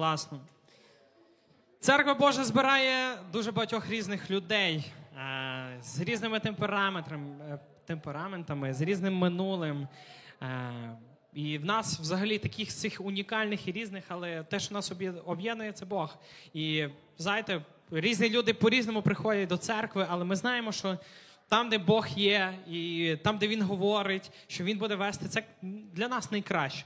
Класно. Церква Божа збирає дуже багатьох різних людей е, з різними темпераментами, е, темпераментами, з різним минулим. Е, І в нас взагалі таких цих унікальних і різних, але те, що нас об'єднує, це Бог. І знаєте, різні люди по-різному приходять до церкви, але ми знаємо, що там, де Бог є, і там, де Він говорить, що Він буде вести, це для нас найкраще.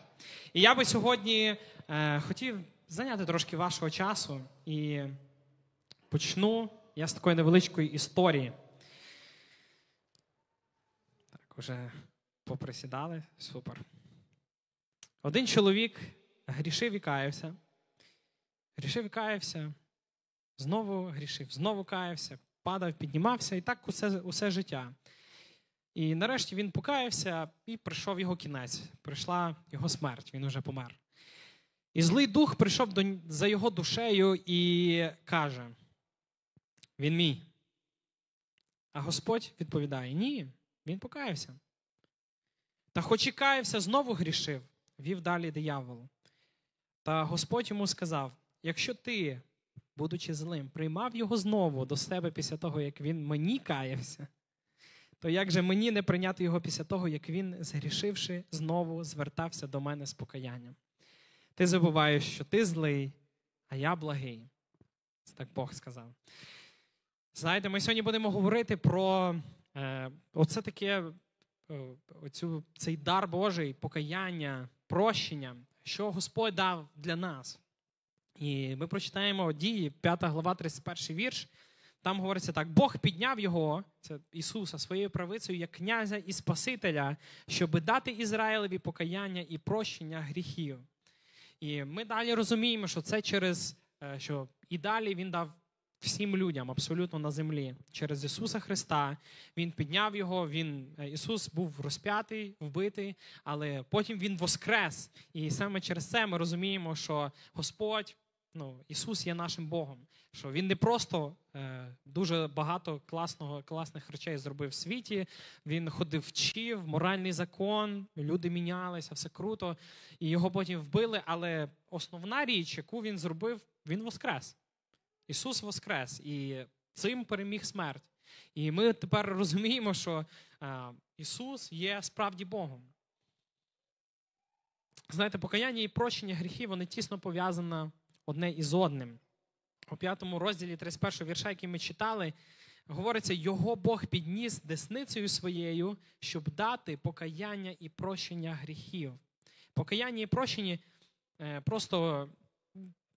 І я би сьогодні е, хотів зайняти трошки вашого часу і почну я з такої невеличкої історії. Так, уже поприсідали. Супер. Один чоловік грішив і каявся. Грішив і каявся, знову грішив, знову каявся, падав, піднімався і так усе, усе життя. І нарешті він покаявся, і прийшов його кінець. Прийшла його смерть, він уже помер. І злий дух прийшов до, за його душею і каже: Він мій. А Господь відповідає: Ні, він покаявся. Та хоч і каявся, знову грішив, вів далі диявол. Та Господь йому сказав: якщо ти, будучи злим, приймав його знову до себе після того, як він мені каявся, то як же мені не прийняти його після того, як він, згрішивши, знову звертався до мене з покаянням? Ти забуваєш, що ти злий, а я благий. Це так Бог сказав. Знаєте, ми сьогодні будемо говорити про е, оце таке, е, оцю, цей дар Божий, покаяння, прощення, що Господь дав для нас. І ми прочитаємо дії, 5 глава, 31 вірш. Там говориться так: Бог підняв його, це Ісуса, своєю правицею як князя і Спасителя, щоб дати Ізраїлеві покаяння і прощення гріхів. І ми далі розуміємо, що це через е, що і далі він дав всім людям абсолютно на землі через Ісуса Христа. Він підняв його. Він е, Ісус був розп'ятий, вбитий, але потім Він воскрес. І саме через це ми розуміємо, що Господь. Ну, Ісус є нашим Богом, що Він не просто е, дуже багато класного, класних речей зробив в світі. Він ходив, вчив, моральний закон, люди мінялися, все круто, і його потім вбили. Але основна річ, яку він зробив, він воскрес. Ісус воскрес і цим переміг смерть. І ми тепер розуміємо, що е, Ісус є справді Богом. Знаєте, покаяння і прощення гріхів вони тісно пов'язані одне із одним. У п'ятому розділі 31 вірша, який ми читали, говориться: його Бог підніс десницею своєю, щоб дати покаяння і прощення гріхів. Покаяння і прощення е, просто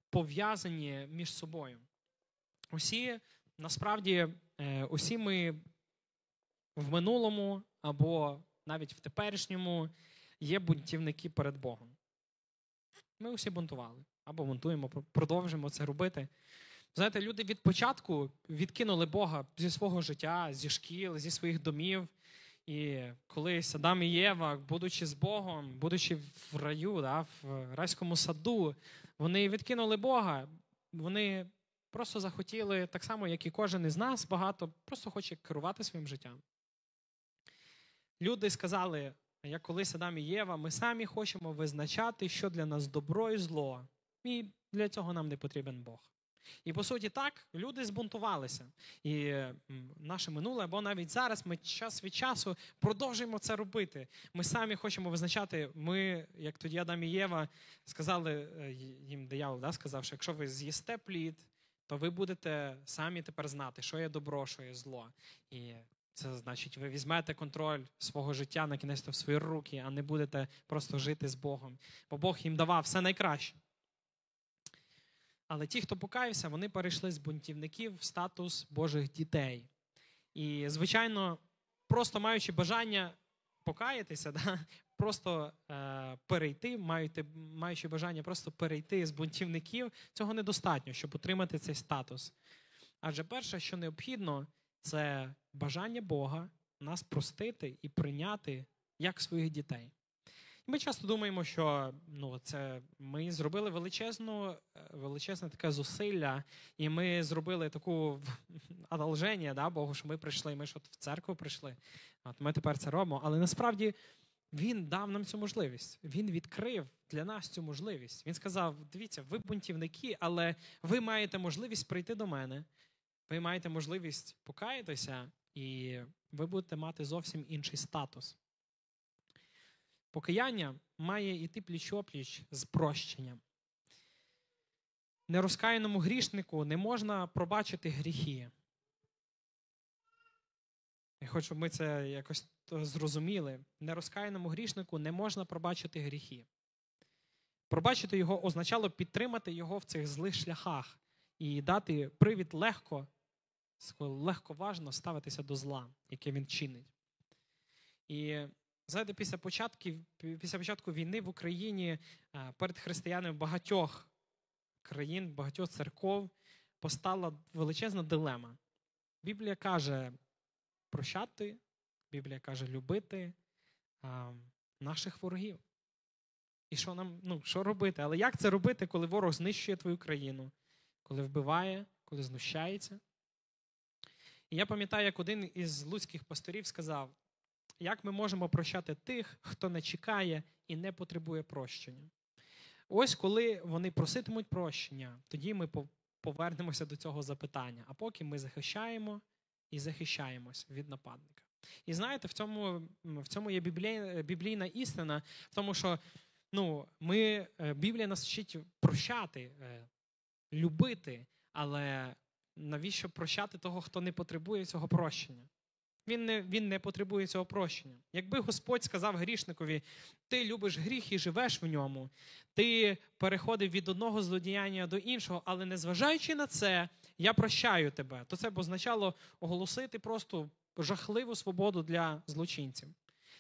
пов'язані між собою. Усі, насправді, е, усі ми в минулому або навіть в теперішньому є бунтівники перед Богом. Ми усі бунтували або бунтуємо, продовжуємо це робити. Знаєте, люди від початку відкинули Бога зі свого життя, зі шкіл, зі своїх домів. І коли Садам і Єва, будучи з Богом, будучи в раю, да, в райському саду, вони відкинули Бога. Вони просто захотіли, так само, як і кожен із нас, багато, просто хоче керувати своїм життям. Люди сказали, як колись Адам і Єва, ми самі хочемо визначати, що для нас добро і зло. І для цього нам не потрібен Бог. І по суті, так, люди збунтувалися. І наше минуле, або навіть зараз ми час від часу продовжуємо це робити. Ми самі хочемо визначати, ми, як тоді Адам і Єва, сказали їм диявол, да, сказав, що якщо ви з'їсте плід, то ви будете самі тепер знати, що є добро, що є зло. І це значить, ви візьмете контроль свого життя на кінець в свої руки, а не будете просто жити з Богом. Бо Бог їм давав все найкраще. Але ті, хто покаявся, вони перейшли з бунтівників в статус Божих дітей. І, звичайно, просто маючи бажання покаятися, да, просто е, перейти, маючи, маючи бажання просто перейти з бунтівників, цього недостатньо, щоб отримати цей статус. Адже перше, що необхідно, це бажання Бога нас простити і прийняти як своїх дітей. Ми часто думаємо, що ну, це ми зробили величезну, величезне таке зусилля, і ми зробили таку одолження, да, Богу, що ми прийшли, ми ж от в церкву прийшли. От Ми тепер це робимо. Але насправді Він дав нам цю можливість. Він відкрив для нас цю можливість. Він сказав: дивіться, ви бунтівники, але ви маєте можливість прийти до мене. Ви маєте можливість покаятися, і ви будете мати зовсім інший статус. Покаяння має йти пліч-опліч з прощенням. Нерозкаяному грішнику не можна пробачити гріхи. Я хочу, щоб ми це якось зрозуміли. Нерозкаяному грішнику не можна пробачити гріхи. Пробачити його означало підтримати його в цих злих шляхах і дати привід легко, легковажно ставитися до зла, яке він чинить. І знаєте, після початку, після початку війни в Україні перед християнами багатьох країн, багатьох церков постала величезна дилема. Біблія каже прощати, Біблія каже любити а, наших ворогів. І що нам ну, що робити? Але як це робити, коли ворог знищує твою країну, коли вбиває, коли знущається? І я пам'ятаю, як один із луцьких пасторів сказав, як ми можемо прощати тих, хто не чекає і не потребує прощення. Ось коли вони проситимуть прощення, тоді ми повернемося до цього запитання. А поки ми захищаємо і захищаємось від нападника. І знаєте, в цьому в цьому є біблійна, біблійна істина, в тому, що ну, ми, е, Біблія нас вчить прощати, е, любити, але навіщо прощати того, хто не потребує цього прощення? Він не він не потребує цього прощення. Якби Господь сказав грішникові, ти любиш гріх і живеш в ньому, ти переходив від одного злодіяння до іншого, але незважаючи на це, я прощаю тебе, то це б означало оголосити просто жахливу свободу для злочинців.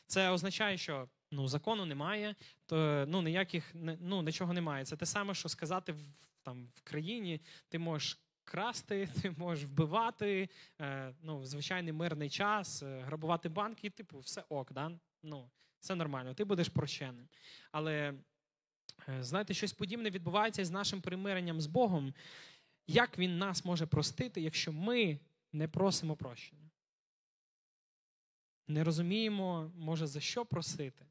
Це означає, що ну, закону немає, то ну, ніяких ну, нічого немає. Це те саме, що сказати в, там, в країні, ти можеш красти, ти можеш вбивати е, ну, в звичайний мирний час, е, грабувати банки, типу, все ок, да? ну, все нормально, ти будеш прощеним. Але е, знаєте, щось подібне відбувається з нашим примиренням з Богом. Як він нас може простити, якщо ми не просимо прощення? Не розуміємо, може, за що просити.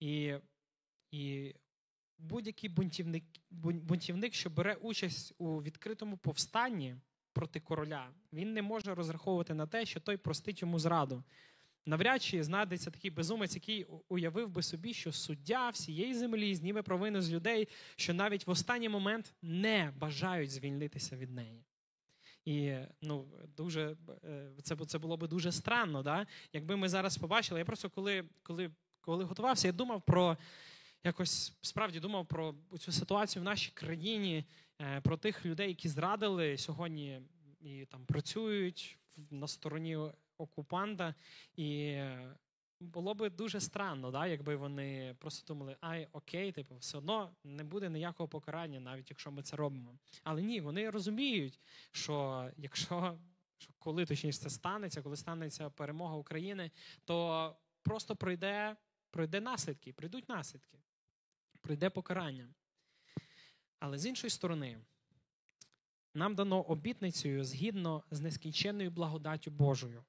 І і будь-який бунтівник, бунтівник, що бере участь у відкритому повстанні проти короля, він не може розраховувати на те, що той простить йому зраду. Навряд чи знайдеться такий безумець, який уявив би собі, що суддя всієї землі зніме провину з людей, що навіть в останній момент не бажають звільнитися від неї. І ну, дуже е, це це було би дуже странно, да? якби ми зараз побачили. Я просто коли коли, коли готувався, я думав про якось справді думав про цю ситуацію в нашій країні, е, про тих людей, які зрадили сьогодні і там працюють на стороні окупанта. І було би дуже странно, да, якби вони просто думали, ай, окей, типу, все одно не буде ніякого покарання, навіть якщо ми це робимо. Але ні, вони розуміють, що якщо що коли точніше це станеться, коли станеться перемога України, то просто пройде, пройде наслідки, прийдуть наслідки прийде покарання. Але з іншої сторони, нам дано обітницею згідно з нескінченною благодаттю Божою,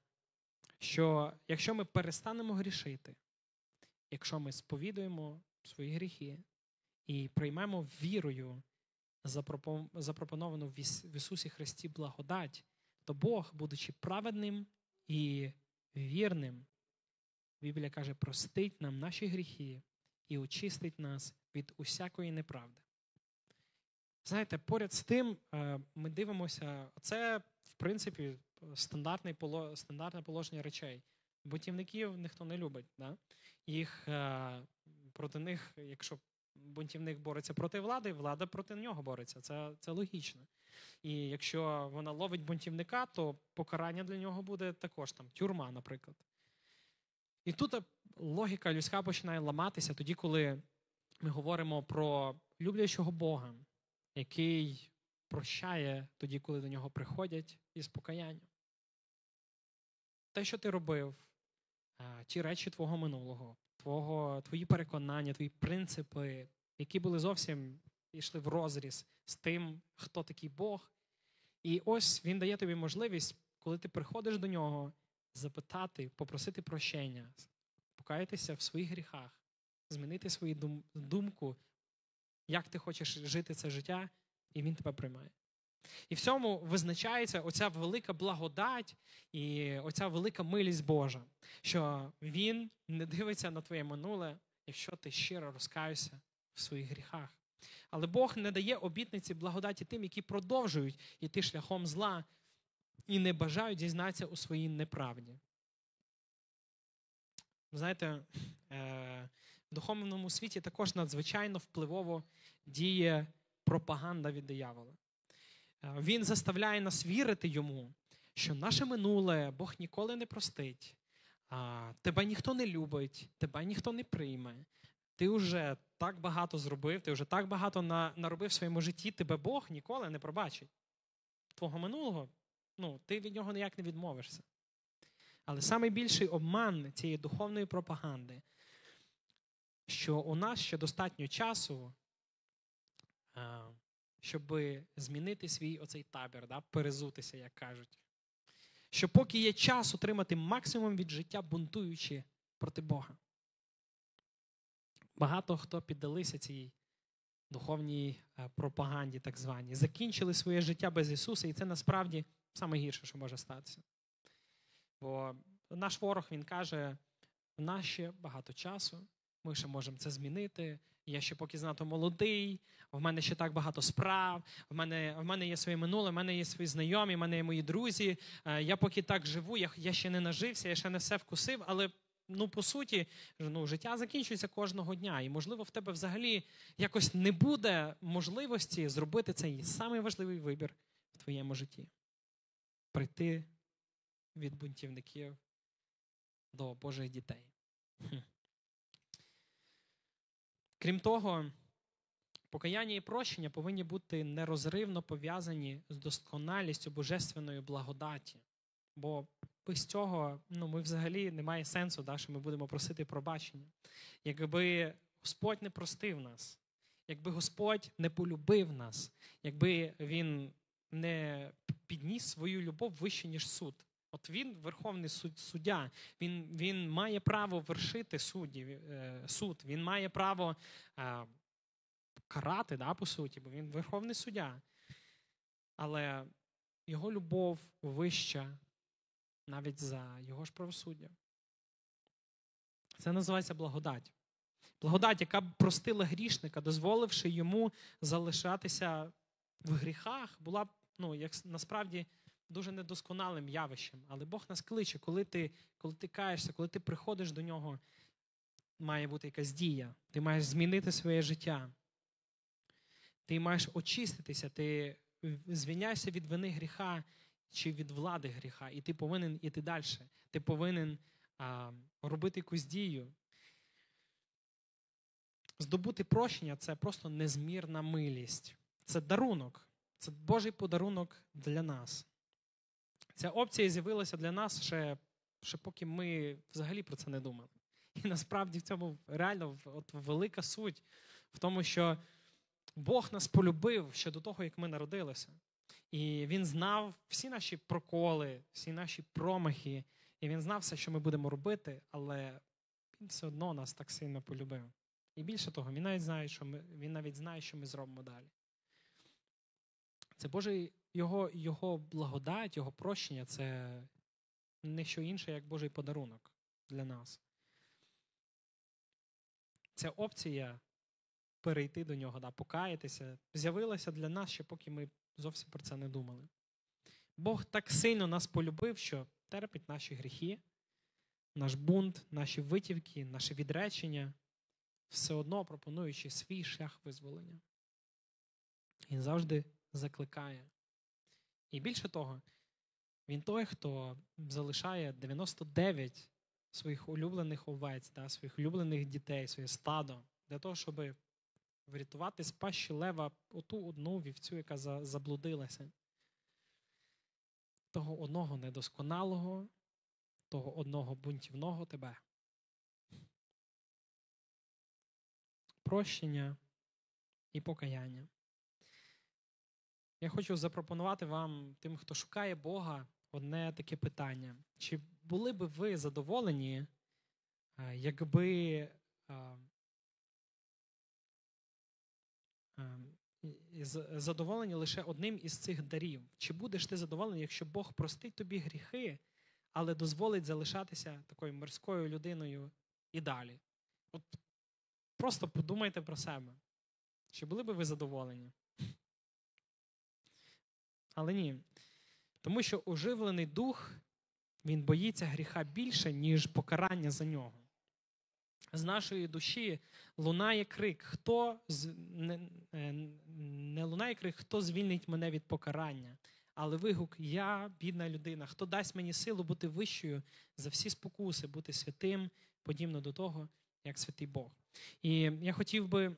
що якщо ми перестанемо грішити, якщо ми сповідуємо свої гріхи і приймемо вірою запропоновану в Ісусі Христі благодать, то Бог, будучи праведним і вірним, Біблія каже, простить нам наші гріхи і очистить нас від усякої неправди. Знаєте, поряд з тим е, ми дивимося, це, в принципі, стандартне положення речей. Бунтівників ніхто не любить. Да? Їх е, проти них, якщо бунтівник бореться проти влади, влада проти нього бореться. Це це логічно. І якщо вона ловить бунтівника, то покарання для нього буде також там тюрма, наприклад. І тут логіка людська починає ламатися тоді, коли ми говоримо про люблячого Бога, який прощає тоді, коли до нього приходять із покаянням. Те, що ти робив, ті речі твого минулого, твого, твої переконання, твої принципи, які були зовсім йшли в розріз з тим, хто такий Бог. І ось він дає тобі можливість, коли ти приходиш до нього, запитати, попросити прощення, покаятися в своїх гріхах, змінити свою дум- думку, як ти хочеш жити це життя, і він тебе приймає. І в цьому визначається оця велика благодать і оця велика милість Божа, що Він не дивиться на твоє минуле, якщо ти щиро розкаєшся в своїх гріхах. Але Бог не дає обітниці благодаті тим, які продовжують йти шляхом зла і не бажають дізнатися у своїй неправді. Знаєте, е, в духовному світі також надзвичайно впливово діє пропаганда від диявола. Е, Він заставляє нас вірити йому, що наше минуле Бог ніколи не простить, тебе ніхто не любить, тебе ніхто не прийме. Ти вже так багато зробив, ти вже так багато наробив в своєму житті, тебе Бог ніколи не пробачить. Твого минулого, ну, ти від нього ніяк не відмовишся. Але найбільший обман цієї духовної пропаганди, що у нас ще достатньо часу, щоб змінити свій оцей табір, да, перезутися, як кажуть. Що поки є час отримати максимум від життя, бунтуючи проти Бога. Багато хто піддалися цій духовній е, пропаганді, так званій, закінчили своє життя без Ісуса, і це насправді найгірше, що може статися. Бо наш ворог він каже: в нас ще багато часу, ми ще можемо це змінити. Я ще поки знато молодий, в мене ще так багато справ, в мене в мене є своє минуле, в мене є свої знайомі, в мене є мої друзі. Е, Я поки так живу, я, я ще не нажився, я ще не все вкусив, але ну, по суті, ну, життя закінчується кожного дня. І, можливо, в тебе взагалі якось не буде можливості зробити цей самий важливий вибір в твоєму житті. Прийти від бунтівників до Божих дітей. Крім того, покаяння і прощення повинні бути нерозривно пов'язані з досконалістю божественної благодаті. Бо без цього ну, ми взагалі немає сенсу, да, що ми будемо просити пробачення. Якби Господь не простив нас, якби Господь не полюбив нас, якби Він не підніс свою любов вище, ніж суд. От він, верховний суд, суддя, він він має право вершити судді, е, суд, він має право е, карати, да, по суті, бо він верховний суддя. Але його любов вища навіть за його ж правосуддя. Це називається благодать. Благодать, яка простила грішника, дозволивши йому залишатися в гріхах, була б ну, як насправді дуже недосконалим явищем. Але Бог нас кличе, коли ти коли ти каєшся, коли ти приходиш до нього, має бути якась дія. Ти маєш змінити своє життя. Ти маєш очиститися, ти звільняєшся від вини гріха чи від влади гріха, і ти повинен іти далі. Ти повинен а, робити якусь дію. Здобути прощення це просто незмірна милість. Це дарунок. Це Божий подарунок для нас. Ця опція з'явилася для нас ще, ще поки ми взагалі про це не думали. І насправді в цьому реально от велика суть в тому, що Бог нас полюбив ще до того, як ми народилися. І він знав всі наші проколи, всі наші промахи, і він знав все, що ми будемо робити, але він все одно нас так сильно полюбив. І більше того, він навіть знає, що ми, він навіть знає, що ми зробимо далі. Це Божий його, його благодать, його прощення це не що інше, як Божий подарунок для нас. Ця опція перейти до нього, да, покаятися, з'явилася для нас ще поки ми зовсім про це не думали. Бог так сильно нас полюбив, що терпить наші гріхи, наш бунт, наші витівки, наше відречення, все одно пропонуючи свій шлях визволення. Він завжди закликає. І більше того, він той, хто залишає 99 своїх улюблених овець, да, своїх улюблених дітей, своє стадо, для того, щоб врятувати з пащі лева оту одну вівцю, яка заблудилася. Того одного недосконалого, того одного бунтівного тебе. Прощення і покаяння. Я хочу запропонувати вам, тим, хто шукає Бога, одне таке питання. Чи були би ви задоволені е, якби е, е, задоволені лише одним із цих дарів. Чи будеш ти задоволений, якщо Бог простить тобі гріхи, але дозволить залишатися такою мирською людиною і далі? От просто подумайте про себе. Чи були би ви задоволені? Але ні. Тому що оживлений дух, він боїться гріха більше, ніж покарання за нього. З нашої душі лунає крик, хто з... не, е, не лунає крик, хто звільнить мене від покарання. Але вигук Я, бідна людина, хто дасть мені силу бути вищою за всі спокуси, бути святим, подібно до того, як святий Бог. І я хотів би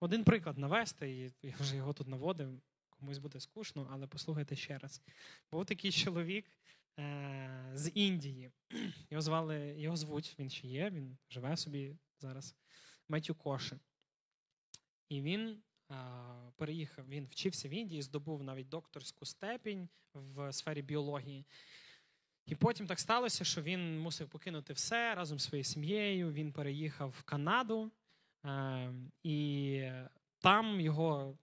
один приклад навести, і я вже його тут наводив, комусь буде скучно, але послухайте ще раз. Був такий чоловік е- з Індії. Його звали, його звуть, він ще є, він живе собі зараз. Меттю Коши. І він а, переїхав, він вчився в Індії, здобув навіть докторську степінь в сфері біології. І потім так сталося, що він мусив покинути все разом зі своєю сім'єю. Він переїхав в Канаду, е, і там його,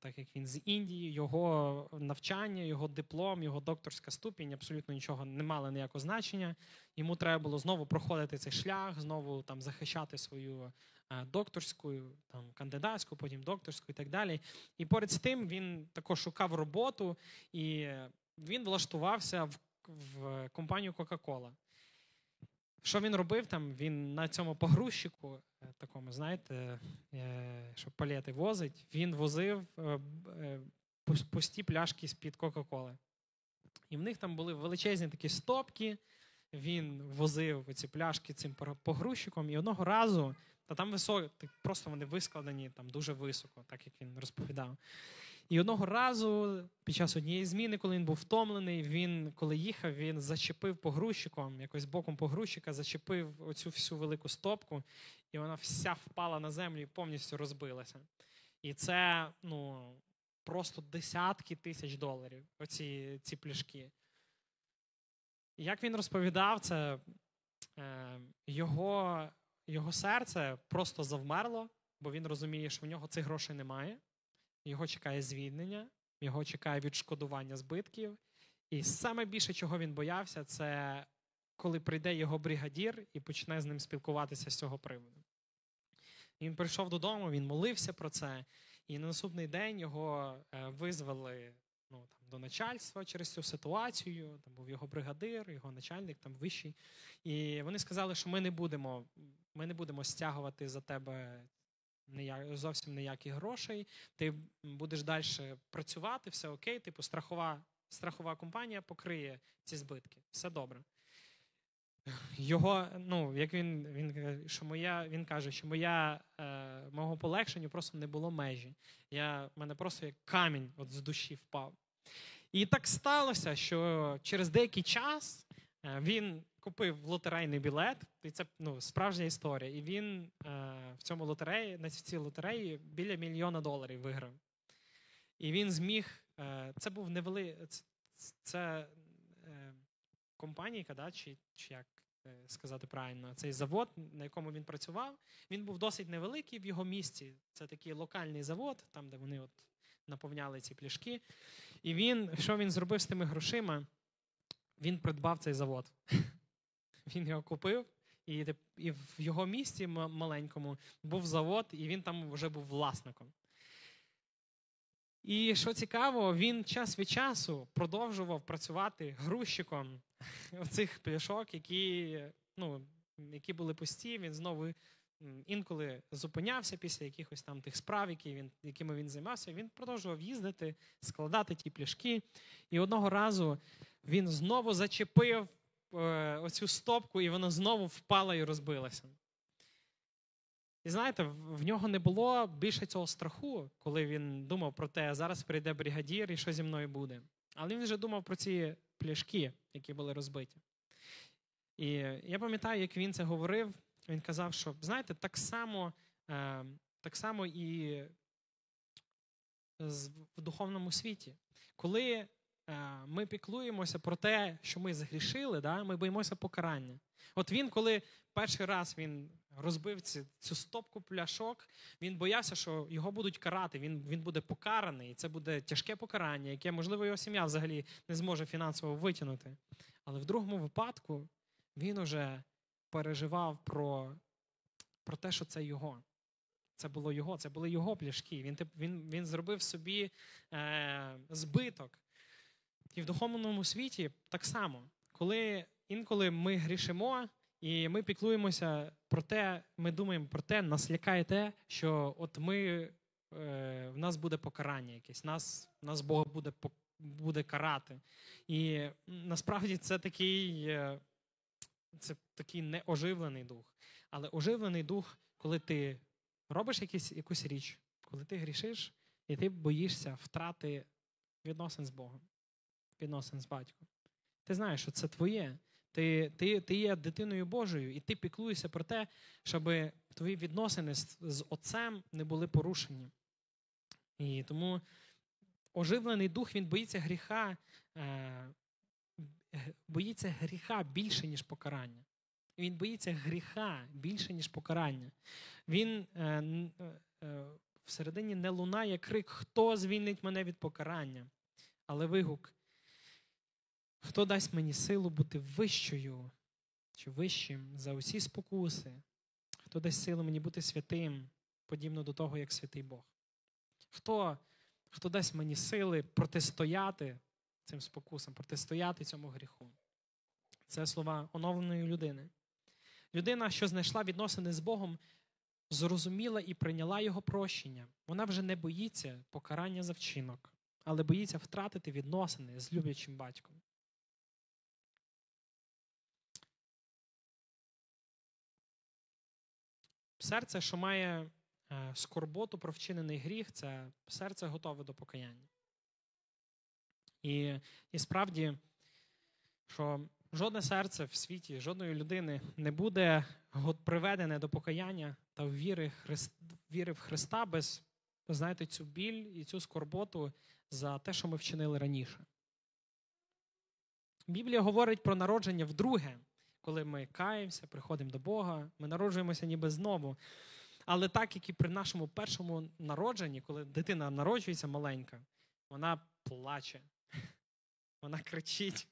так як він з Індії, його навчання, його диплом, його докторська ступінь абсолютно нічого не мали ніякого значення. Йому треба було знову проходити цей шлях, знову там захищати свою е, докторську, там кандидатську, потім докторську і так далі. І поряд з тим він також шукав роботу, і він влаштувався в, в компанію Coca-Cola. Що він робив там? Він на цьому погрузчику, е, такому, знаєте, е, що палети возить, він возив е, пусті пляшки з-під Кока-Коли. І в них там були величезні такі стопки. Він возив ці пляшки цим погрузчиком, і одного разу, та там високо, просто вони вискладені там дуже високо, так як він розповідав. І одного разу, під час однієї зміни, коли він був втомлений, він, коли їхав, він зачепив погрузчиком, якось боком погрузчика, зачепив оцю всю велику стопку, і вона вся впала на землю і повністю розбилася. І це ну, просто десятки тисяч доларів, оці ці пляшки. Як він розповідав, це е, його, його серце просто завмерло, бо він розуміє, що в нього цих грошей немає. Його чекає звільнення, його чекає відшкодування збитків. І саме більше, чого він боявся, це коли прийде його бригадір і почне з ним спілкуватися з цього приводу. Він прийшов додому, він молився про це, і на наступний день його е, визвали ну, там, до начальства через цю ситуацію. Там був його бригадир, його начальник там вищий. І вони сказали, що ми не будемо, ми не будемо стягувати за тебе зовсім ніяких грошей. Ти будеш далі працювати, все окей, типу, страхова, страхова компанія покриє ці збитки. Все добре. Його, ну, як він, він, що моя, він каже, що моя, е, мого полегшення просто не було межі. Я, в мене просто як камінь от з душі впав. І так сталося, що через деякий час він купив лотерейний білет, і це ну, справжня історія. І він е, в цьому лотереї, на цій лотереї біля мільйона доларів виграв. І він зміг. Е, це був невели... Це, це е, компанійка, да, чи, чи як е, сказати правильно, цей завод, на якому він працював, він був досить невеликий в його місті. Це такий локальний завод, там, де вони от наповняли ці пляшки. І він, що він зробив з тими грошима? Він придбав цей завод. Він його купив, і, і в його місті маленькому був завод, і він там вже був власником. І що цікаво, він час від часу продовжував працювати грузчиком цих пляшок, які, ну, які були пусті. Він знову інколи зупинявся після якихось там тих справ, які він, якими він займався. Він продовжував їздити, складати ті пляшки. І одного разу він знову зачепив е, оцю стопку, і вона знову впала і розбилася. І знаєте, в нього не було більше цього страху, коли він думав про те, зараз прийде бригадір і що зі мною буде. Але він вже думав про ці пляшки, які були розбиті. І я пам'ятаю, як він це говорив. Він казав, що знаєте, так само, е, так само і в духовному світі. Коли ми піклуємося про те, що ми згрішили, да, ми боїмося покарання. От він, коли перший раз він розбив ці, цю стопку пляшок, він боявся, що його будуть карати, він він буде покараний, і це буде тяжке покарання, яке, можливо, його сім'я взагалі не зможе фінансово витягнути. Але в другому випадку він уже переживав про, про те, що це його. Це було його, це були його пляшки. Він він, він зробив собі е, збиток. І в духовному світі так само, коли інколи ми грішимо, і ми піклуємося про те, ми думаємо про те, нас лякає те, що от ми, е, в нас буде покарання якесь, нас нас Бог буде буде карати. І насправді це такий, е, це такий неоживлений дух. Але оживлений дух, коли ти робиш якісь, якусь річ, коли ти грішиш, і ти боїшся втрати відносин з Богом, відносин з батьком. Ти знаєш, що це твоє. Ти ти, ти є дитиною Божою, і ти піклуєшся про те, щоб твої відносини з, з Отцем не були порушені. І тому оживлений дух він боїться гріха, е, боїться гріха більше, ніж покарання. Він боїться гріха більше, ніж покарання. Він е, е, всередині не лунає крик, хто звільнить мене від покарання. Але вигук, хто дасть мені силу бути вищою чи вищим за усі спокуси, хто дасть силу мені бути святим, подібно до того, як святий Бог. Хто хто дасть мені сили протистояти цим спокусам, протистояти цьому гріху. Це слова оновленої людини. Людина, що знайшла відносини з Богом, зрозуміла і прийняла його прощення. Вона вже не боїться покарання за вчинок, але боїться втратити відносини з люблячим батьком. Серце, що має е, скорботу про вчинений гріх, це серце готове до покаяння. І, і справді, що жодне серце в світі, жодної людини не буде приведене до покаяння та віри, віри в Христа без, знаєте, цю біль і цю скорботу за те, що ми вчинили раніше. Біблія говорить про народження вдруге, коли ми каємося, приходимо до Бога, ми народжуємося ніби знову. Але так, як і при нашому першому народженні, коли дитина народжується маленька, вона плаче, вона кричить.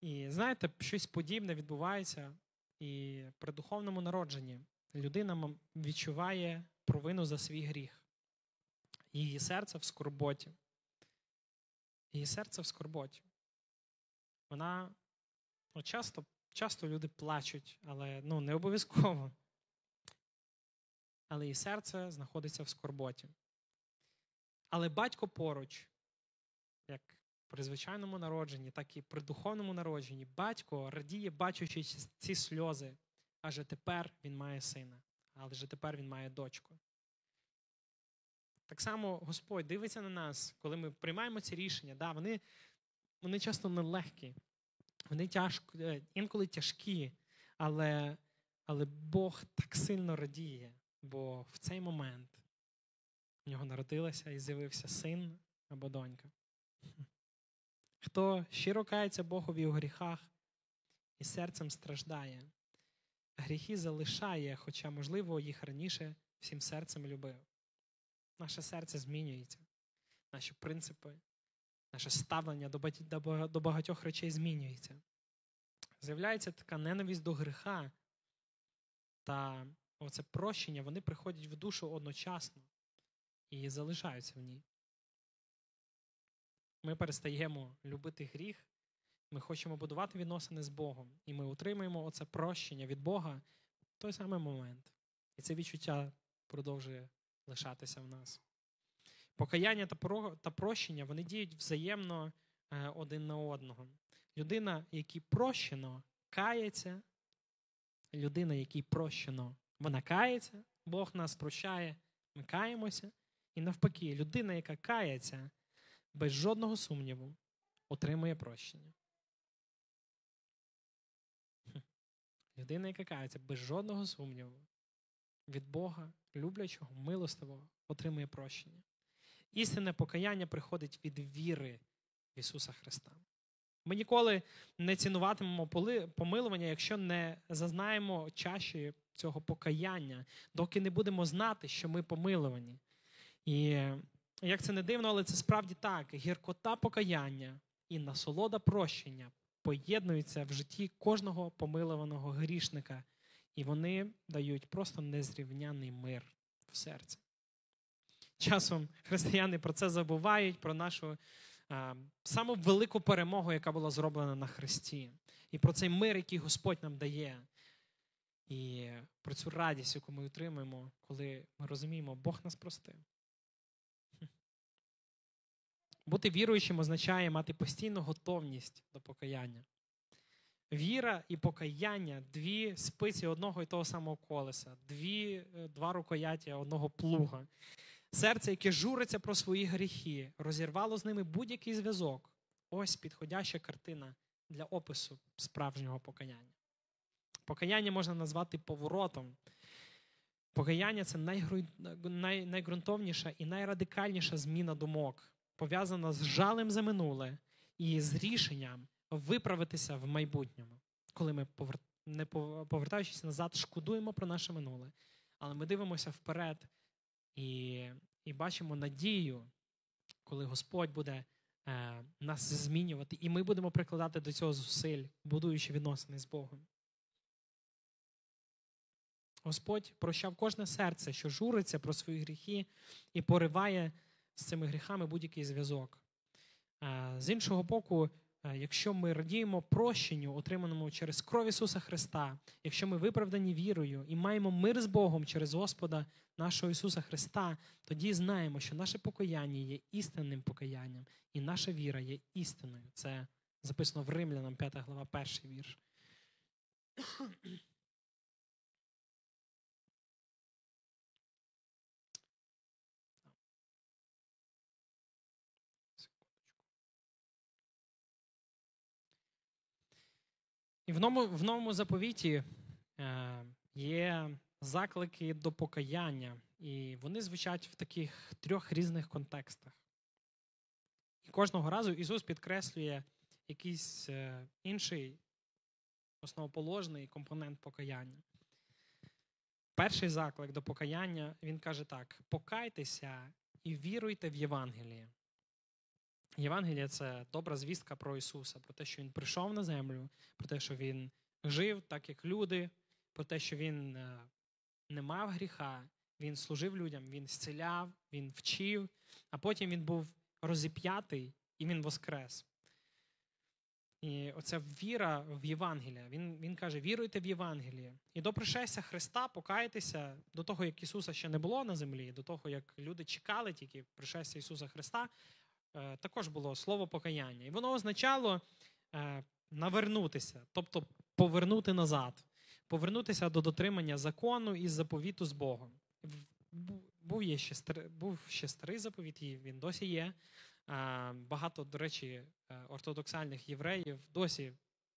І знаєте, щось подібне відбувається і при духовному народженні людина відчуває провину за свій гріх. Її серце в скорботі. Її серце в скорботі. Вона ну, часто часто люди плачуть, але ну, не обов'язково. Але її серце знаходиться в скорботі. Але батько поруч, як при звичайному народженні, так і при духовному народженні, батько радіє, бачачи ці сльози, адже тепер він має сина, але же тепер він має дочку. Так само Господь дивиться на нас, коли ми приймаємо ці рішення. Да, Вони вони часто нелегкі, вони тяжко, е, інколи тяжкі, але, але Бог так сильно радіє, бо в цей момент в нього народилася і з'явився син або донька. Хто щиро кається Богові у гріхах і серцем страждає, гріхи залишає, хоча, можливо, їх раніше всім серцем любив. Наше серце змінюється, наші принципи, наше ставлення до багатьох речей змінюється. З'являється така ненависть до гріха та оце прощення, вони приходять в душу одночасно і залишаються в ній. Ми перестаємо любити гріх, ми хочемо будувати відносини з Богом, і ми отримуємо оце прощення від Бога в той самий момент. І це відчуття продовжує лишатися в нас. Покаяння та прощення вони діють взаємно е, один на одного. Людина, якій прощено, кається, людина, якій прощено, вона кається, Бог нас прощає, ми каємося. І навпаки, людина, яка кається, без жодного сумніву отримує прощення. Людина, яка кається без жодного сумніву, від Бога, люблячого, милостивого, отримує прощення. Істинне покаяння приходить від віри в Ісуса Христа. Ми ніколи не цінуватимемо помилування, якщо не зазнаємо чаші цього покаяння, доки не будемо знати, що ми помилувані. І як це не дивно, але це справді так: гіркота покаяння і насолода прощення поєднуються в житті кожного помилованого грішника, і вони дають просто незрівняний мир в серці. Часом християни про це забувають, про нашу а, саму велику перемогу, яка була зроблена на Христі, і про цей мир, який Господь нам дає. І про цю радість, яку ми отримуємо, коли ми розуміємо, Бог нас простив. Бути віруючим означає мати постійну готовність до покаяння. Віра і покаяння дві спиці одного і того самого колеса, дві, е, два рукояття одного плуга. Серце, яке журиться про свої гріхи, розірвало з ними будь-який зв'язок. Ось підходяща картина для опису справжнього покаяння. Покаяння можна назвати поворотом. Покаяння це найґрунтовніша і найрадикальніша зміна думок, пов'язана з жалем за минуле і з рішенням виправитися в майбутньому, коли ми, не повертаючись назад, шкодуємо про наше минуле. Але ми дивимося вперед і і бачимо надію, коли Господь буде е, нас змінювати, і ми будемо прикладати до цього зусиль, будуючи відносини з Богом. Господь прощав кожне серце, що журиться про свої гріхи і пориває з цими гріхами будь-який зв'язок. Е, з іншого боку, якщо ми радіємо прощенню, отриманому через кров Ісуса Христа, якщо ми виправдані вірою і маємо мир з Богом через Господа нашого Ісуса Христа, тоді знаємо, що наше покаяння є істинним покаянням, і наша віра є істиною. Це записано в Римлянам, 5 глава, перший вірш. І в новому, в новому заповіті е, є заклики до покаяння, і вони звучать в таких трьох різних контекстах. І кожного разу Ісус підкреслює якийсь е, інший основоположний компонент покаяння. Перший заклик до покаяння він каже так: покайтеся і віруйте в Євангеліє. Євангелія це добра звістка про Ісуса, про те, що Він прийшов на землю, про те, що Він жив, так як люди, про те, що Він е, не мав гріха, Він служив людям, Він зціляв, Він вчив, а потім він був розіп'ятий і Він воскрес. І оця віра в Євангелія. Він він каже: віруйте в Євангеліє. І до пришестя Христа покайтеся до того, як Ісуса ще не було на землі, до того, як люди чекали тільки пришестя Ісуса Христа. Е, також було слово покаяння. І воно означало е, навернутися, тобто повернути назад, повернутися до дотримання закону і заповіту з Богом. Був є ще був ще старий заповіт, і він досі є. Е, багато, до речі, ортодоксальних євреїв досі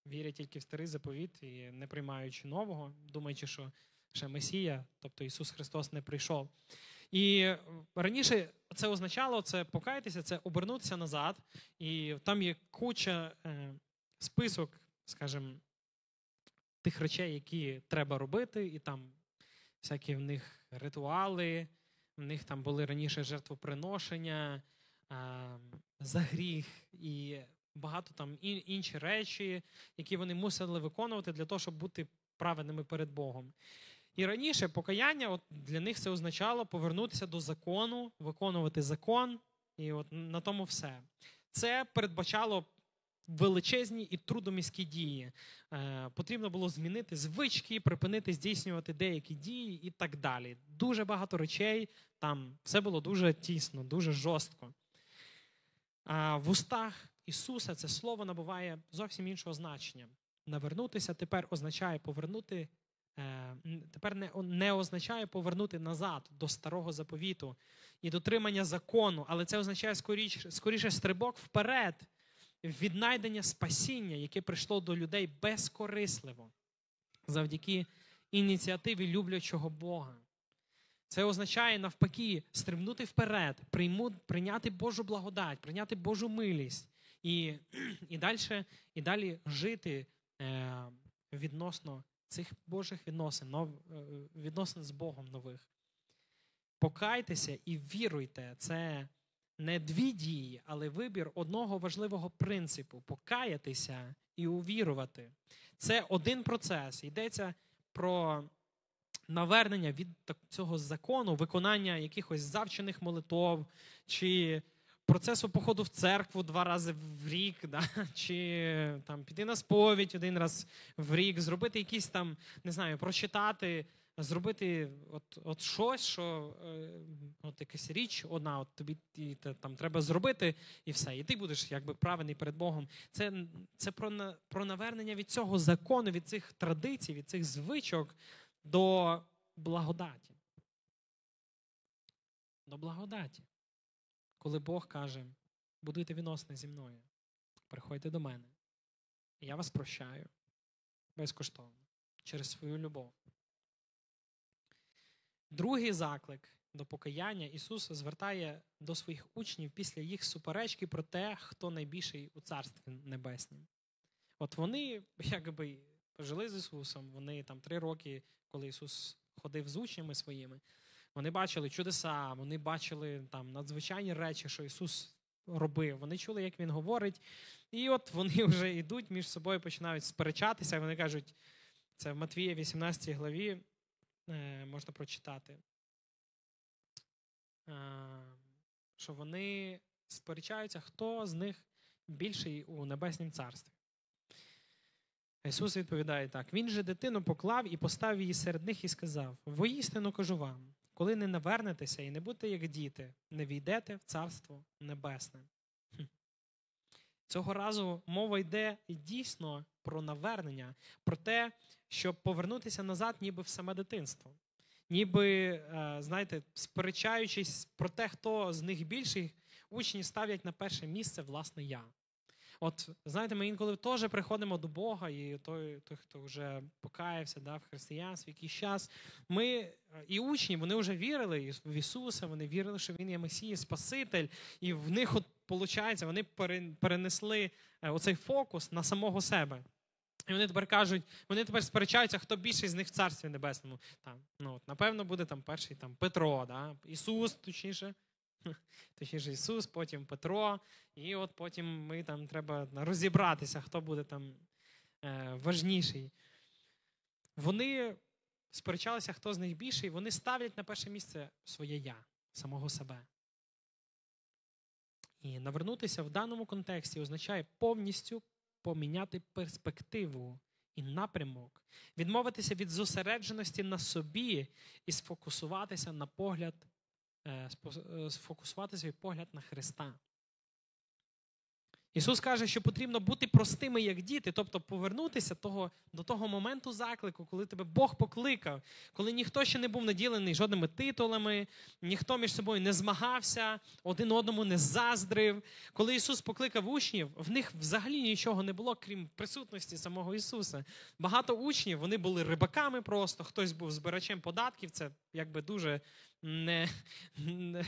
вірять тільки в старий заповіт і не приймаючи нового, думаючи, що ще Месія, тобто Ісус Христос, не прийшов. І раніше це означало це покаятися, це обернутися назад. І там є куча е, список, скажімо, тих речей, які треба робити, і там всякі в них ритуали, в них там були раніше жертвоприношення, е, за гріх і багато там інші речі, які вони мусили виконувати для того, щоб бути праведними перед Богом. І раніше покаяння от для них це означало повернутися до закону, виконувати закон, і от на тому все. Це передбачало величезні і трудоміські дії. Е, Потрібно було змінити звички, припинити здійснювати деякі дії і так далі. Дуже багато речей, там все було дуже тісно, дуже жорстко. А в устах Ісуса це слово набуває зовсім іншого значення. Навернутися тепер означає повернути тепер не не означає повернути назад до старого заповіту і дотримання закону, але це означає скоріше, скоріше стрибок вперед, віднайдення спасіння, яке прийшло до людей безкорисливо, завдяки ініціативі люблячого Бога. Це означає навпаки стрибнути вперед, прийму, прийняти Божу благодать, прийняти Божу милість і, і, далі, і далі жити е, відносно цих Божих відносин, е, відносин з Богом нових. Покайтеся і віруйте. Це не дві дії, але вибір одного важливого принципу покаятися і увірувати. Це один процес. Йдеться про навернення від цього закону, виконання якихось завчених молитов, чи процесу походу в церкву два рази в рік, да? чи там піти на сповідь один раз в рік, зробити якісь там, не знаю, прочитати зробити от от щось, що е, от якась річ, одна, от тобі і, там треба зробити, і все. І ти будеш якби правильний перед Богом. Це це про про навернення від цього закону, від цих традицій, від цих звичок до благодаті. До благодаті. Коли Бог каже, будуйте відносини зі мною, приходьте до мене. і Я вас прощаю безкоштовно через свою любов. Другий заклик до покаяння Ісус звертає до своїх учнів після їх суперечки про те, хто найбільший у Царстві Небеснім. От вони, якби жили з Ісусом, вони там три роки, коли Ісус ходив з учнями своїми, вони бачили чудеса, вони бачили там надзвичайні речі, що Ісус робив. Вони чули, як Він говорить. І от вони вже йдуть між собою, починають сперечатися, вони кажуть, це в Матвія 18 главі. Е, можна прочитати, е, що вони сперечаються, хто з них більший у Небеснім царстві. Ісус відповідає так: Він же дитину поклав і поставив її серед них і сказав: Воістину кажу вам, коли не навернетеся і не будете як діти, не війдете в Царство Небесне. Цього разу мова йде дійсно про навернення, про те, щоб повернутися назад, ніби в саме дитинство. Ніби, е, знаєте, сперечаючись про те, хто з них більший, учні ставлять на перше місце власне я. От, знаєте, ми інколи теж приходимо до Бога, і той, той хто вже покаявся да, в християнстві, якийсь час. Ми е, і учні, вони вже вірили в Ісуса, вони вірили, що Він є Месія, Спаситель, і в них, от, виходить, вони перенесли е, оцей фокус на самого себе. І вони тепер кажуть, вони тепер сперечаються, хто більший з них в Царстві Небесному. Там, ну, от, Напевно, буде там перший там, Петро, да? Ісус, точніше. Точніше, Ісус, потім Петро. І от потім ми там треба розібратися, хто буде там е, важніший. Вони сперечалися, хто з них більший, вони ставлять на перше місце своє я, самого себе. І навернутися в даному контексті означає повністю поміняти перспективу і напрямок, відмовитися від зосередженості на собі і сфокусуватися на погляд, сфокусувати свій погляд на Христа. Ісус каже, що потрібно бути простими, як діти, тобто повернутися того, до того моменту заклику, коли тебе Бог покликав, коли ніхто ще не був наділений жодними титулами, ніхто між собою не змагався, один одному не заздрив. Коли Ісус покликав учнів, в них взагалі нічого не було, крім присутності самого Ісуса. Багато учнів вони були рибаками просто, хтось був збирачем податків. Це якби дуже не, не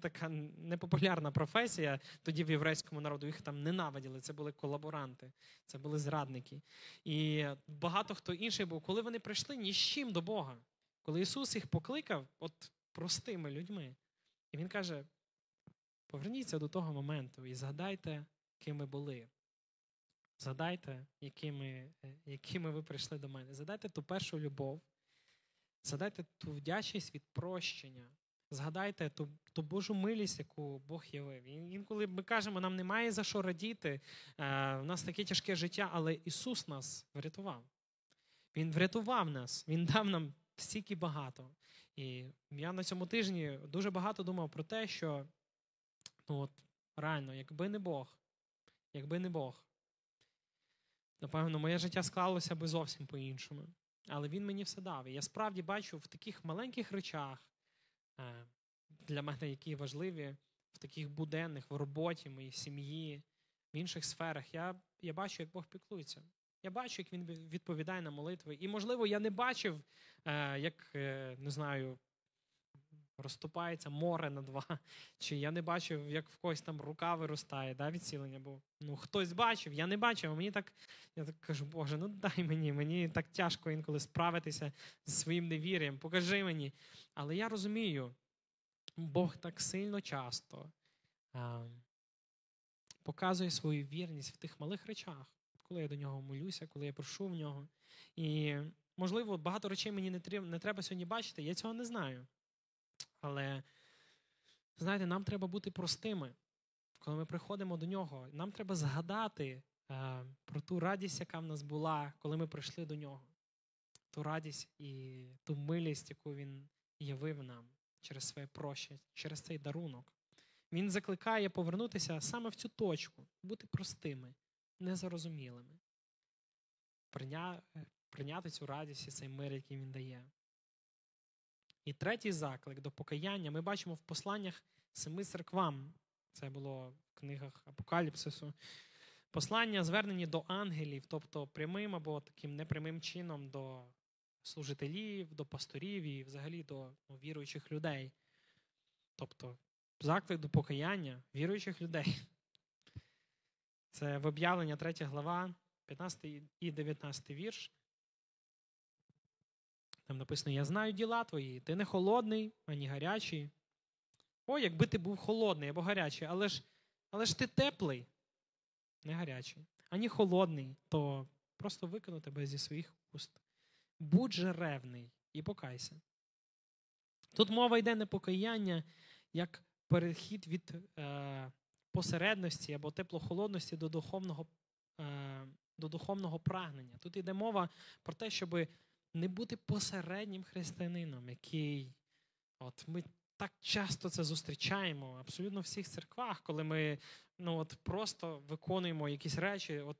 така непопулярна професія тоді в єврейському народу. Їх там ненавиділи. Це були колаборанти, це були зрадники. І багато хто інший був, коли вони прийшли ні з чим до Бога, коли Ісус їх покликав, от простими людьми, і Він каже: поверніться до того моменту і згадайте, ким ми були. Згадайте, якими, якими ви прийшли до мене. Згадайте ту першу любов. Згадайте ту вдячність від прощення. Згадайте ту ту Божу милість, яку Бог явив. Інколи ми кажемо, нам немає за що радіти, е, у нас таке тяжке життя, але Ісус нас врятував. Він врятував нас, Він дав нам стільки багато. І я на цьому тижні дуже багато думав про те, що ну от, реально, якби не Бог, якби не Бог, напевно, моє життя склалося би зовсім по-іншому. Але він мені все дав. І я справді бачу в таких маленьких речах, е, для мене, які важливі, в таких буденних, в роботі, моїй сім'ї, в інших сферах, я, я бачу, як Бог піклується. Я бачу, як він відповідає на молитви. І, можливо, я не бачив, е, як е, не знаю, розступається море на два. Чи я не бачив, як в когось там рука виростає да, від цілення. Бо ну, хтось бачив, я не бачив. а Мені так, я так кажу, Боже, ну дай мені, мені так тяжко інколи справитися зі своїм невір'ям, покажи мені. Але я розумію, Бог так сильно часто а, показує свою вірність в тих малих речах, коли я до нього молюся, коли я прошу в нього. І, можливо, багато речей мені не треба сьогодні бачити, я цього не знаю. Але, знаєте, нам треба бути простими, коли ми приходимо до нього. Нам треба згадати а, про ту радість, яка в нас була, коли ми прийшли до нього. Ту радість і ту милість, яку він явив нам через своє прощення, через цей дарунок. Він закликає повернутися саме в цю точку, бути простими, незарозумілими, Прийня... прийняти цю радість і цей мир, який він дає. І третій заклик до покаяння ми бачимо в посланнях семи церквам. Це було в книгах Апокаліпсису. Послання звернені до ангелів, тобто прямим або таким непрямим чином до служителів, до пасторів і взагалі до ну, віруючих людей. Тобто заклик до покаяння віруючих людей. Це в об'явлення 3 глава, 15 і 19 вірш. Там написано: Я знаю діла твої, ти не холодний, ані гарячий. О, якби ти був холодний або гарячий, але ж але ж ти теплий, не гарячий, ані холодний, то просто викину тебе зі своїх уст. Будь же ревний і покайся. Тут мова йде не покаяння як перехід від е, посередності або теплохолодності до духовного е, до духовного прагнення. Тут йде мова про те, щоб не бути посереднім християнином, який от ми так часто це зустрічаємо абсолютно в всіх церквах, коли ми ну, от просто виконуємо якісь речі. От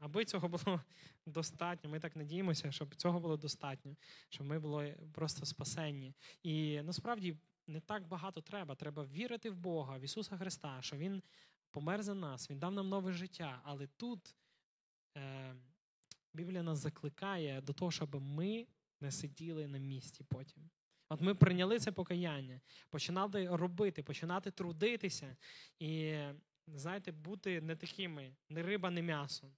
Аби цього було достатньо, ми так надіємося, щоб цього було достатньо, щоб ми були просто спасенні. І насправді не так багато треба. Треба вірити в Бога, в Ісуса Христа, що Він помер за нас, Він дав нам нове життя. Але тут е, Біблія нас закликає до того, щоб ми не сиділи на місці потім. От ми прийняли це покаяння, починали робити, починати трудитися і, знаєте, бути не такими, не риба, не м'ясо.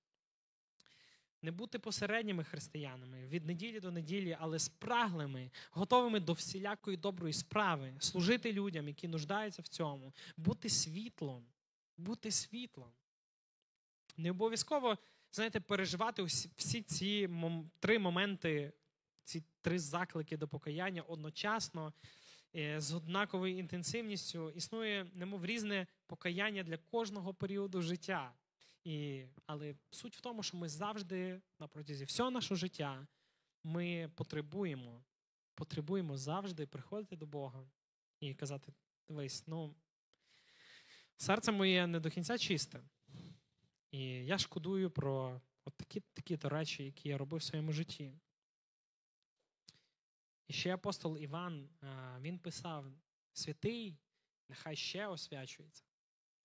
Не бути посередніми християнами від неділі до неділі, але спраглими, готовими до всілякої доброї справи, служити людям, які нуждаються в цьому, бути світлом, бути світлом. Не обов'язково, знаєте, переживати всі ці три моменти, ці три заклики до покаяння одночасно, е, з однаковою інтенсивністю. Існує, немов різне покаяння для кожного періоду життя. І, Але суть в тому, що ми завжди на протязі всього нашого життя ми потребуємо, потребуємо завжди приходити до Бога і казати: дивись, ну, серце моє не до кінця чисте. І я шкодую про от такі такі то речі, які я робив в своєму житті. І ще апостол Іван він писав: святий, нехай ще освячується.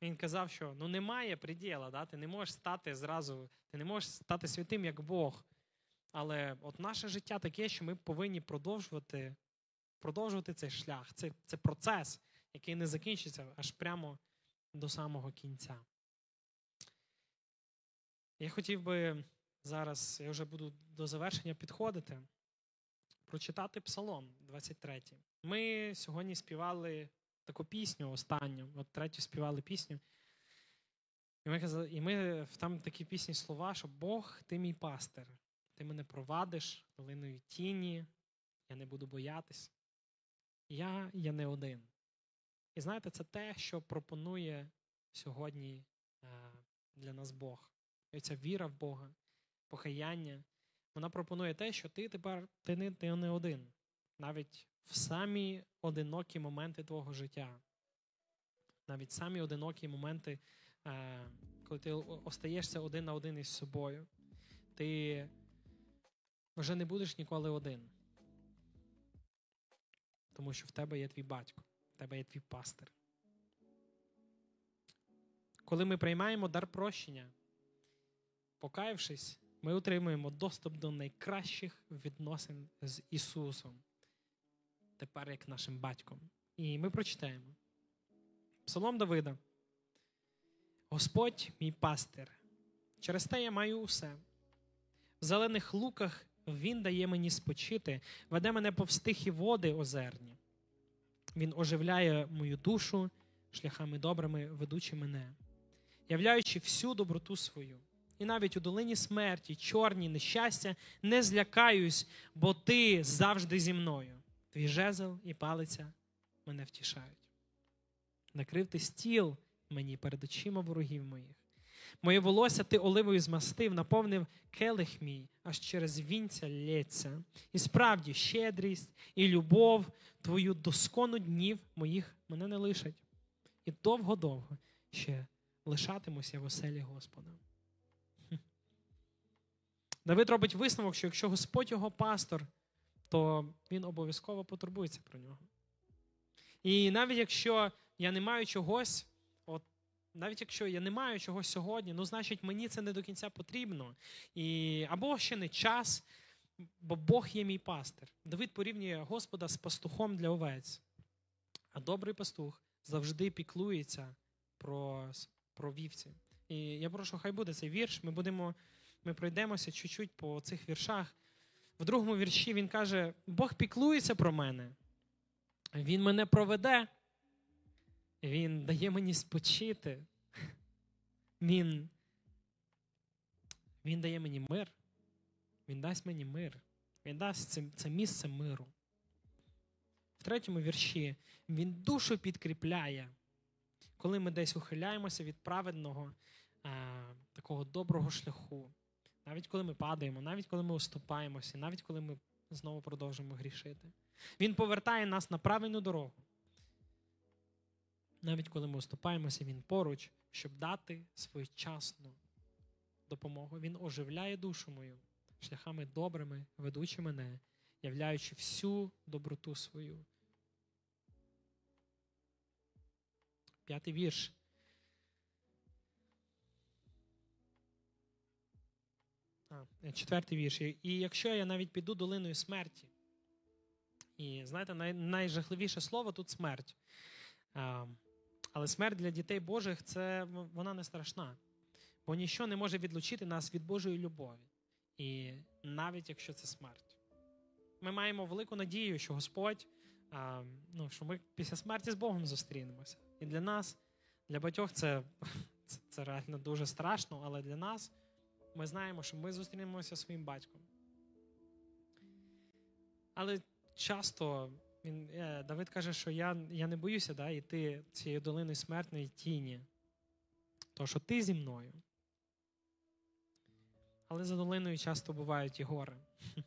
Він казав, що ну немає приділа, да? ти не можеш стати зразу, ти не можеш стати святим як Бог. Але от наше життя таке, що ми повинні продовжувати продовжувати цей шлях. Це, Це процес, який не закінчиться аж прямо до самого кінця. Я хотів би зараз, я вже буду до завершення підходити, прочитати Псалом 23. Ми сьогодні співали таку пісню останню, от третю співали пісню. І ми казали, і ми там такі пісні слова, що Бог, ти мій пастир, ти мене провадиш долиною тіні, я не буду боятись. Я я не один. І знаєте, це те, що пропонує сьогодні для нас Бог. Ця віра в Бога, покаяння. Вона пропонує те, що ти тепер ти не, ти не один. Навіть в самі одинокі моменти твого життя. Навіть самі одинокі моменти, е, коли ти остаєшся один на один із собою, ти вже не будеш ніколи один. Тому що в тебе є твій батько, в тебе є твій пастир. Коли ми приймаємо дар прощення, покаявшись, ми отримуємо доступ до найкращих відносин з Ісусом тепер як нашим батьком. І ми прочитаємо. Псалом Давида. Господь мій пастир. Через те я маю усе. В зелених луках Він дає мені спочити, веде мене повз тихі води озерні. Він оживляє мою душу шляхами добрими, ведучи мене, являючи всю доброту свою. І навіть у долині смерті, чорні нещастя, не злякаюсь, бо ти завжди зі мною. Твій жезл і палиця мене втішають. Накрив ти стіл мені перед очима ворогів моїх. Моє волосся ти оливою змастив, наповнив келих мій, аж через вінця лється. І справді щедрість і любов твою доскону днів моїх мене не лишать. І довго-довго ще лишатимуся в оселі Господа. Давид робить висновок, що якщо Господь його пастор, то він обов'язково потурбується про нього. І навіть якщо я не маю чогось, от навіть якщо я не маю чогось сьогодні, ну значить мені це не до кінця потрібно. І, Або ще не час, бо Бог є мій пастир. Давид порівнює Господа з пастухом для овець. А добрий пастух завжди піклується про про вівці. І я прошу, хай буде цей вірш. Ми будемо, ми пройдемося чуть-чуть по цих віршах. В другому вірші він каже: Бог піклується про мене. Він мене проведе, Він дає мені спочити. Він він дає мені мир. Він дасть мені мир. Він дасть це, це місце миру. В третьому вірші він душу підкріпляє, коли ми десь ухиляємося від праведного а, такого доброго шляху. Навіть коли ми падаємо, навіть коли ми уступаємося, навіть коли ми знову продовжуємо грішити. Він повертає нас на правильну дорогу. Навіть коли ми уступаємося, він поруч, щоб дати своєчасну допомогу. Він оживляє душу мою шляхами добрими, ведучи мене, являючи всю доброту свою. П'ятий вірш. Четвертий вірш. І якщо я навіть піду долиною смерті, і знаєте, най, найжахливіше слово тут смерть. А, але смерть для дітей Божих це вона не страшна, бо ніщо не може відлучити нас від Божої любові. І навіть якщо це смерть. Ми маємо велику надію, що Господь, а, ну, що ми після смерті з Богом зустрінемося. І для нас, для батьох, це, це, це реально дуже страшно, але для нас ми знаємо, що ми зустрінемося зі своїм батьком. Але часто він, е, Давид каже, що я я не боюся да, йти цією долиною смертної тіні, тому що ти зі мною. Але за долиною часто бувають і гори.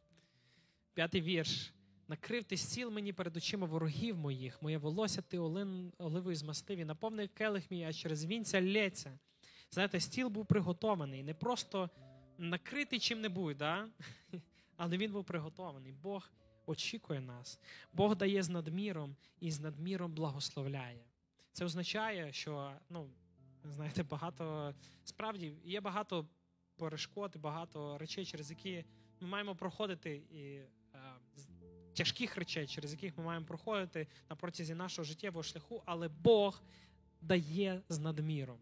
П'ятий вірш. Накрив ти стіл мені перед очима ворогів моїх, моє волосся ти олин, оливою змастив і наповнив келих мій, а через вінця лється. Знаєте, стіл був приготований, не просто накритий чим-небудь, да? але він був приготований. Бог очікує нас. Бог дає з надміром і з надміром благословляє. Це означає, що, ну, знаєте, багато справді є багато перешкод, багато речей, через які ми маємо проходити і тяжких речей, через яких ми маємо проходити на протязі нашого життєвого шляху, але Бог дає з надміром.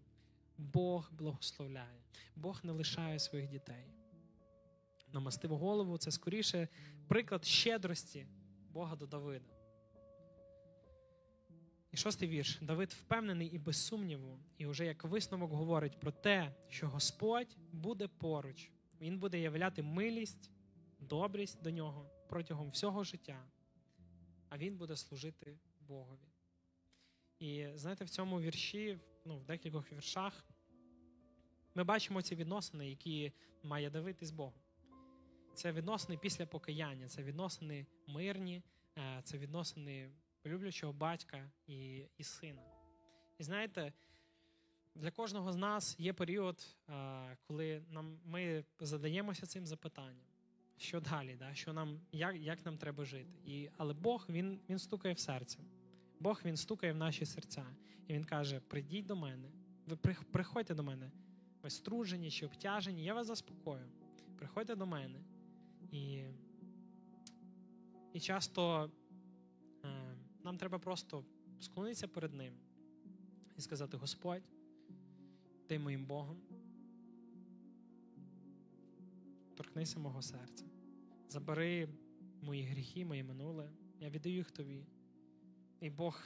Бог благословляє, Бог не лишає своїх дітей. Намастив голову це скоріше приклад щедрості Бога до Давида. І шостий вірш. Давид впевнений і без сумніву, і вже як висновок говорить про те, що Господь буде поруч, Він буде являти милість, добрість до нього протягом всього життя, а Він буде служити Богові. І знаєте, в цьому вірші, ну, в декількох віршах, ми бачимо ці відносини, які має Давид із Богом. Це відносини після покаяння, це відносини мирні, е, це відносини люблячого батька і і сина. І знаєте, для кожного з нас є період, е, коли нам, ми задаємося цим запитанням, що далі, да? що нам, як як нам треба жити. І, Але Бог він, він стукає в серце. Бог він стукає в наші серця. І Він каже: Прийдіть до мене, ви приходьте до мене, ви стружені чи обтяжені, я вас заспокою. Приходьте до мене. І і часто е, нам треба просто склонитися перед Ним і сказати: Господь, ти моїм Богом. Торкнися мого серця. Забери мої гріхи, моє минуле. Я віддаю їх тобі. І Бог,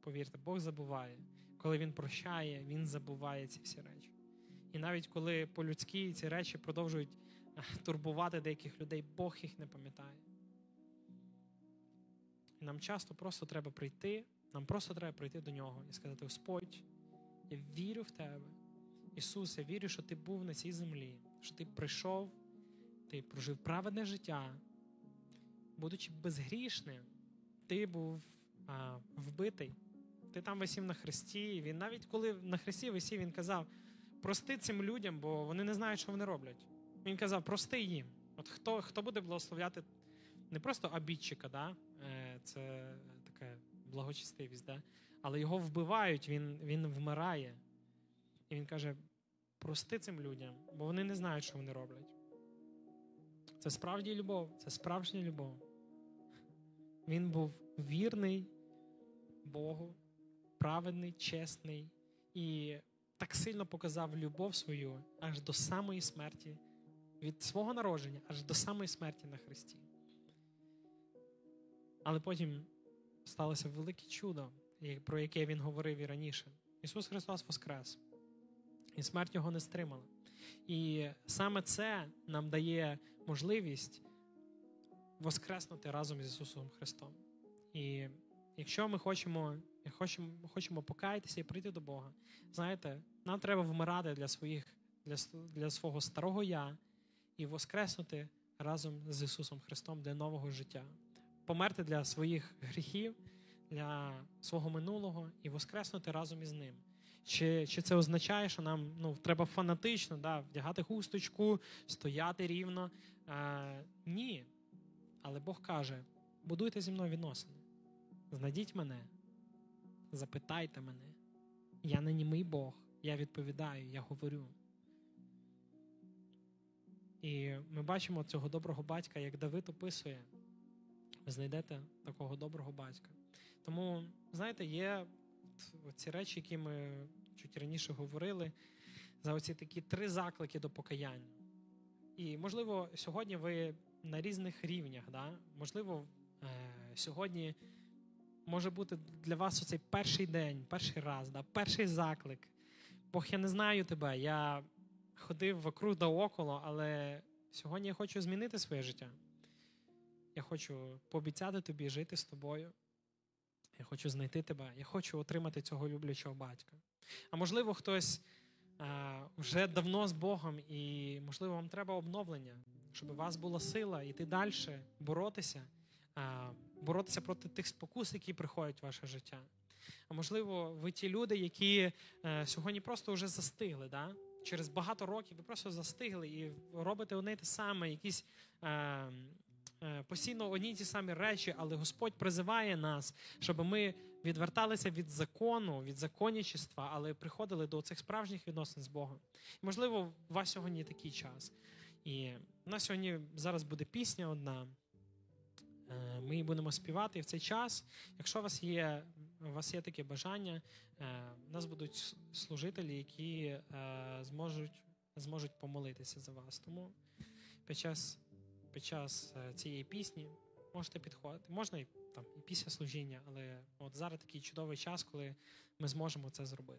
повірте, Бог забуває. Коли Він прощає, Він забуває ці всі речі. І навіть коли по-людськи ці речі продовжують турбувати деяких людей, Бог їх не пам'ятає. І нам часто просто треба прийти, нам просто треба прийти до нього і сказати: Господь, я вірю в тебе. Ісус, я вірю, що ти був на цій землі, що ти прийшов, ти прожив праведне життя. Будучи безгрішним, ти був вбитий. Ти там висів на хресті. Він навіть коли на хресті висів, він казав: прости цим людям, бо вони не знають, що вони роблять. Він казав, прости їм. От хто хто буде благословляти не просто обідчика, да? Е, це така благочестивість, да? але його вбивають, він, він вмирає. І він каже: прости цим людям, бо вони не знають, що вони роблять. Це справді любов, це справжня любов. Він був вірний Богу, праведний, чесний і так сильно показав любов свою аж до самої смерті, від свого народження аж до самої смерті на Христі. Але потім сталося велике чудо, про яке він говорив і раніше. Ісус Христос Воскрес, і смерть його не стримала. І саме це нам дає можливість воскреснути разом з Ісусом Христом. І якщо ми хочемо хочемо, хочемо покаятися і прийти до Бога, знаєте, нам треба вмирати для своїх, для, для свого старого я і воскреснути разом з Ісусом Христом для нового життя, померти для своїх гріхів, для свого минулого і воскреснути разом із Ним. Чи чи це означає, що нам ну, треба фанатично да, вдягати хусточку, стояти рівно? Е, Ні. Але Бог каже: будуйте зі мною відносини. Знайдіть мене, запитайте мене. Я не німий Бог, я відповідаю, я говорю. І ми бачимо цього доброго батька, як Давид описує. Ви знайдете такого доброго батька. Тому, знаєте, є ці речі, які ми чуть раніше говорили, за оці такі три заклики до покаяння. І, можливо, сьогодні ви на різних рівнях. Да? Можливо, е, сьогодні може бути для вас оцей перший день, перший раз, да? перший заклик. Бог, я не знаю тебе. Я ходив вокруг да около, але сьогодні я хочу змінити своє життя. Я хочу пообіцяти тобі жити з тобою. Я хочу знайти тебе, я хочу отримати цього люблячого батька. А можливо, хтось а, вже давно з Богом, і, можливо, вам треба обновлення, щоб у вас була сила йти далі, боротися, боротися проти тих спокус, які приходять в ваше життя. А можливо, ви ті люди, які е, сьогодні просто вже застигли. Да? Через багато років ви просто застигли і робите одне те саме, якісь. Е, Е, постійно одні ті самі речі, але Господь призиває нас, щоб ми відверталися від закону, від законничества, але приходили до цих справжніх відносин з Богом. І, можливо, у вас сьогодні такий час. І у нас сьогодні зараз буде пісня одна. Е, ми будемо співати і в цей час. Якщо у вас є у вас є таке бажання, е, у нас будуть служителі, які зможуть зможуть помолитися за вас. Тому під час під час е, цієї пісні можете підходити. Можна і там і після служіння, але от зараз такий чудовий час, коли ми зможемо це зробити.